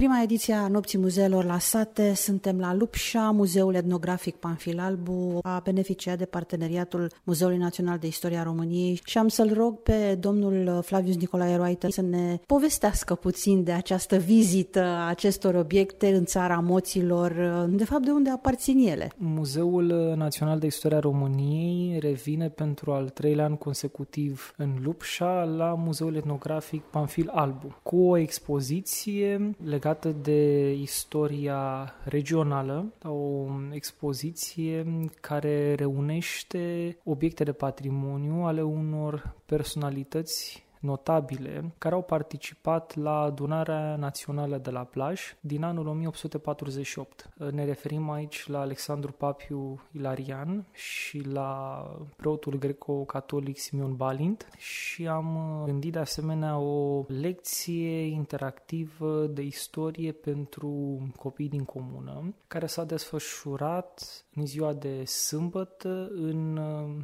prima ediție a Nopții Muzeelor la Sate. Suntem la Lupșa, Muzeul Etnografic Panfil Albu a beneficiat de parteneriatul Muzeului Național de Istoria României și am să-l rog pe domnul Flavius Nicolae Roaită să ne povestească puțin de această vizită a acestor obiecte în țara moților, de fapt de unde aparțin ele. Muzeul Național de Istoria României revine pentru al treilea an consecutiv în Lupșa la Muzeul Etnografic Panfil Albu, cu o expoziție legată de istoria regională, o expoziție care reunește obiecte de patrimoniu ale unor personalități notabile care au participat la adunarea națională de la plaj din anul 1848. Ne referim aici la Alexandru Papiu Ilarian și la preotul greco-catolic Simeon Balint și am gândit de asemenea o lecție interactivă de istorie pentru copii din comună care s-a desfășurat în ziua de sâmbătă în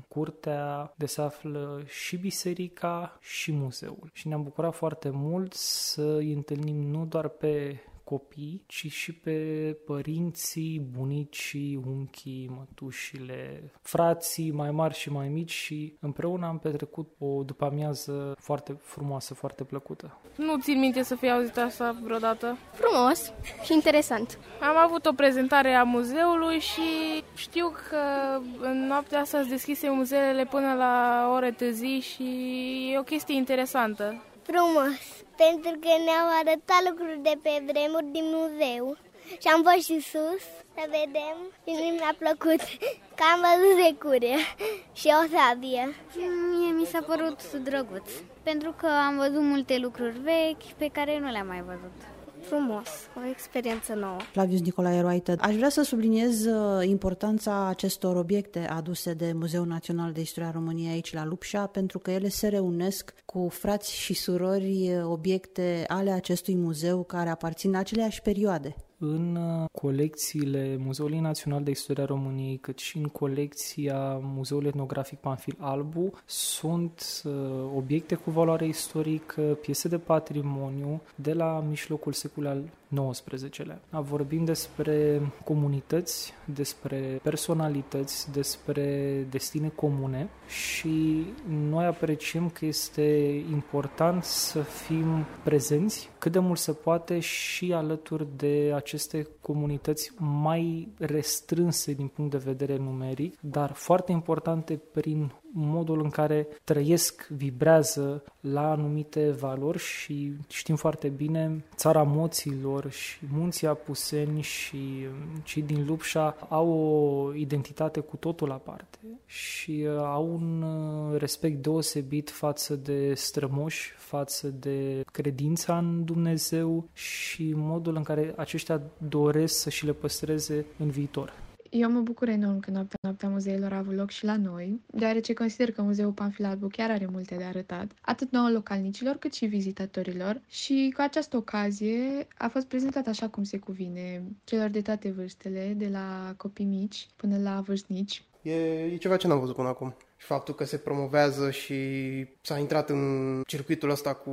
curtea de se află și biserica și muzeul. Și ne-am bucurat foarte mult să îi întâlnim nu doar pe copii, ci și pe părinții, bunicii, unchii, mătușile, frații mai mari și mai mici și împreună am petrecut o după amiază foarte frumoasă, foarte plăcută. Nu țin minte să fie auzit asta vreodată. Frumos și interesant. Am avut o prezentare a muzeului și știu că în noaptea asta se deschise muzeele până la ore târzii și e o chestie interesantă. Frumos, pentru că ne-au arătat lucruri de pe vremuri din muzeu. Și am fost și sus să vedem și mi-a plăcut că am văzut securie și o sabie. Mie mi s-a părut drăguț, pentru că am văzut multe lucruri vechi pe care nu le-am mai văzut frumos, o experiență nouă. Flavius Nicolae Roaită, aș vrea să subliniez uh, importanța acestor obiecte aduse de Muzeul Național de Istoria României aici la Lupșa, pentru că ele se reunesc cu frați și surori uh, obiecte ale acestui muzeu care aparțin aceleași perioade în uh, colecțiile Muzeului Național de Istoria României, cât și în colecția Muzeului Etnografic Panfil Albu, sunt uh, obiecte cu valoare istorică, piese de patrimoniu de la mijlocul secolului al XIX-lea. Vorbim despre comunități, despre personalități, despre destine comune și noi apreciem că este important să fim prezenți cât de mult se poate și alături de aceste comunități mai restrânse din punct de vedere numeric, dar foarte importante prin modul în care trăiesc, vibrează la anumite valori și știm foarte bine, țara moților și munții Apuseni și cei din Lupșa au o identitate cu totul aparte și uh, au un uh, respect deosebit față de strămoși, față de credința în Dumnezeu și modul în care aceștia doresc să și le păstreze în viitor. Eu mă bucur enorm că noaptea, noaptea muzeilor a avut loc și la noi, deoarece consider că Muzeul Panfil Albu chiar are multe de arătat, atât nouă localnicilor cât și vizitatorilor și cu această ocazie a fost prezentat așa cum se cuvine celor de toate vârstele, de la copii mici până la vârstnici. E, e ceva ce n-am văzut până acum. Și faptul că se promovează și s-a intrat în circuitul ăsta cu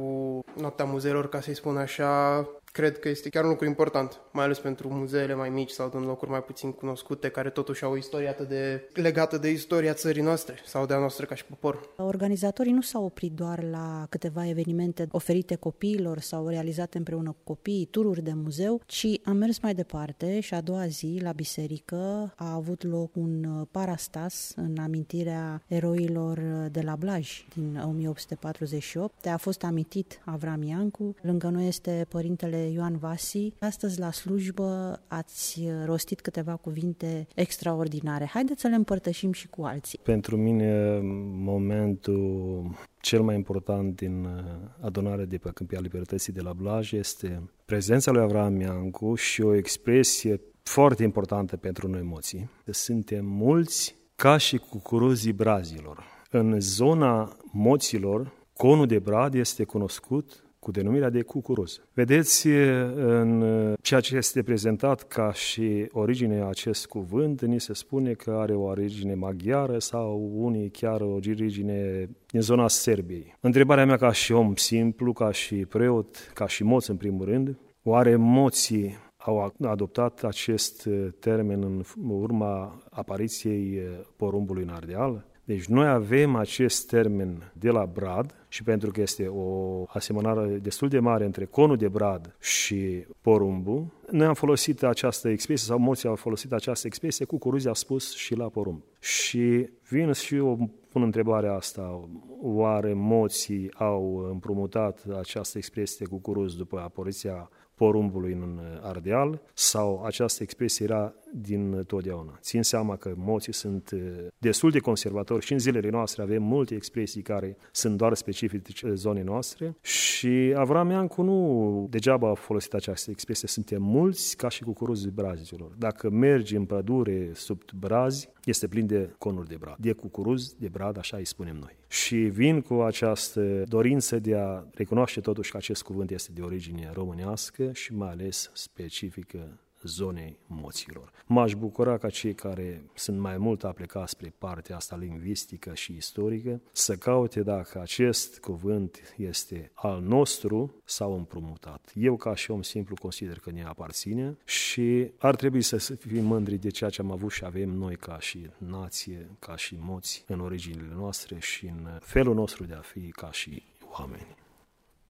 noaptea muzeilor, ca să-i spun așa, cred că este chiar un lucru important, mai ales pentru muzeele mai mici sau în locuri mai puțin cunoscute, care totuși au o istorie atât de legată de istoria țării noastre sau de a noastră ca și popor. Organizatorii nu s-au oprit doar la câteva evenimente oferite copiilor sau realizate împreună cu copiii, tururi de muzeu, ci am mers mai departe și a doua zi la biserică a avut loc un parastas în amintirea eroilor de la Blaj din 1848. A fost amintit Avram Iancu, lângă noi este părintele Ioan Vasi. Astăzi la slujbă ați rostit câteva cuvinte extraordinare. Haideți să le împărtășim și cu alții. Pentru mine momentul cel mai important din uh, adunarea de pe Câmpia Libertății de la Blaj este prezența lui Avram Iancu și o expresie foarte importantă pentru noi moții. Suntem mulți ca și cucuruzii brazilor. În zona moților, conul de brad este cunoscut cu denumirea de cucuruz. Vedeți, în ceea ce este prezentat ca și origine acest cuvânt, ni se spune că are o origine maghiară sau unii chiar o origine din zona Serbiei. Întrebarea mea ca și om simplu, ca și preot, ca și moț în primul rând, Oare emoții au adoptat acest termen în urma apariției porumbului în Ardeal? Deci noi avem acest termen de la brad și pentru că este o asemănare destul de mare între conul de brad și porumbul, noi am folosit această expresie, sau mulți au folosit această expresie, cucuruzi a spus și la porumb. Și vin și eu pun întrebarea asta, oare moții au împrumutat această expresie de cucuruz după apariția porumbului în Ardeal sau această expresie era din totdeauna. Țin seama că moții sunt uh, destul de conservatori și în zilele noastre avem multe expresii care sunt doar specifice zonei noastre și Avram Iancu nu degeaba a folosit această expresie. Suntem mulți ca și cucuruzii brazilor. Dacă mergi în pădure sub brazi, este plin de conuri de brad, de cucuruz, de brad, așa îi spunem noi. Și vin cu această dorință de a recunoaște totuși că acest cuvânt este de origine românească și mai ales specifică zonei moților. M-aș bucura ca cei care sunt mai mult aplicați spre partea asta lingvistică și istorică să caute dacă acest cuvânt este al nostru sau împrumutat. Eu ca și om simplu consider că ne aparține și ar trebui să fim mândri de ceea ce am avut și avem noi ca și nație, ca și moți în originile noastre și în felul nostru de a fi ca și oameni.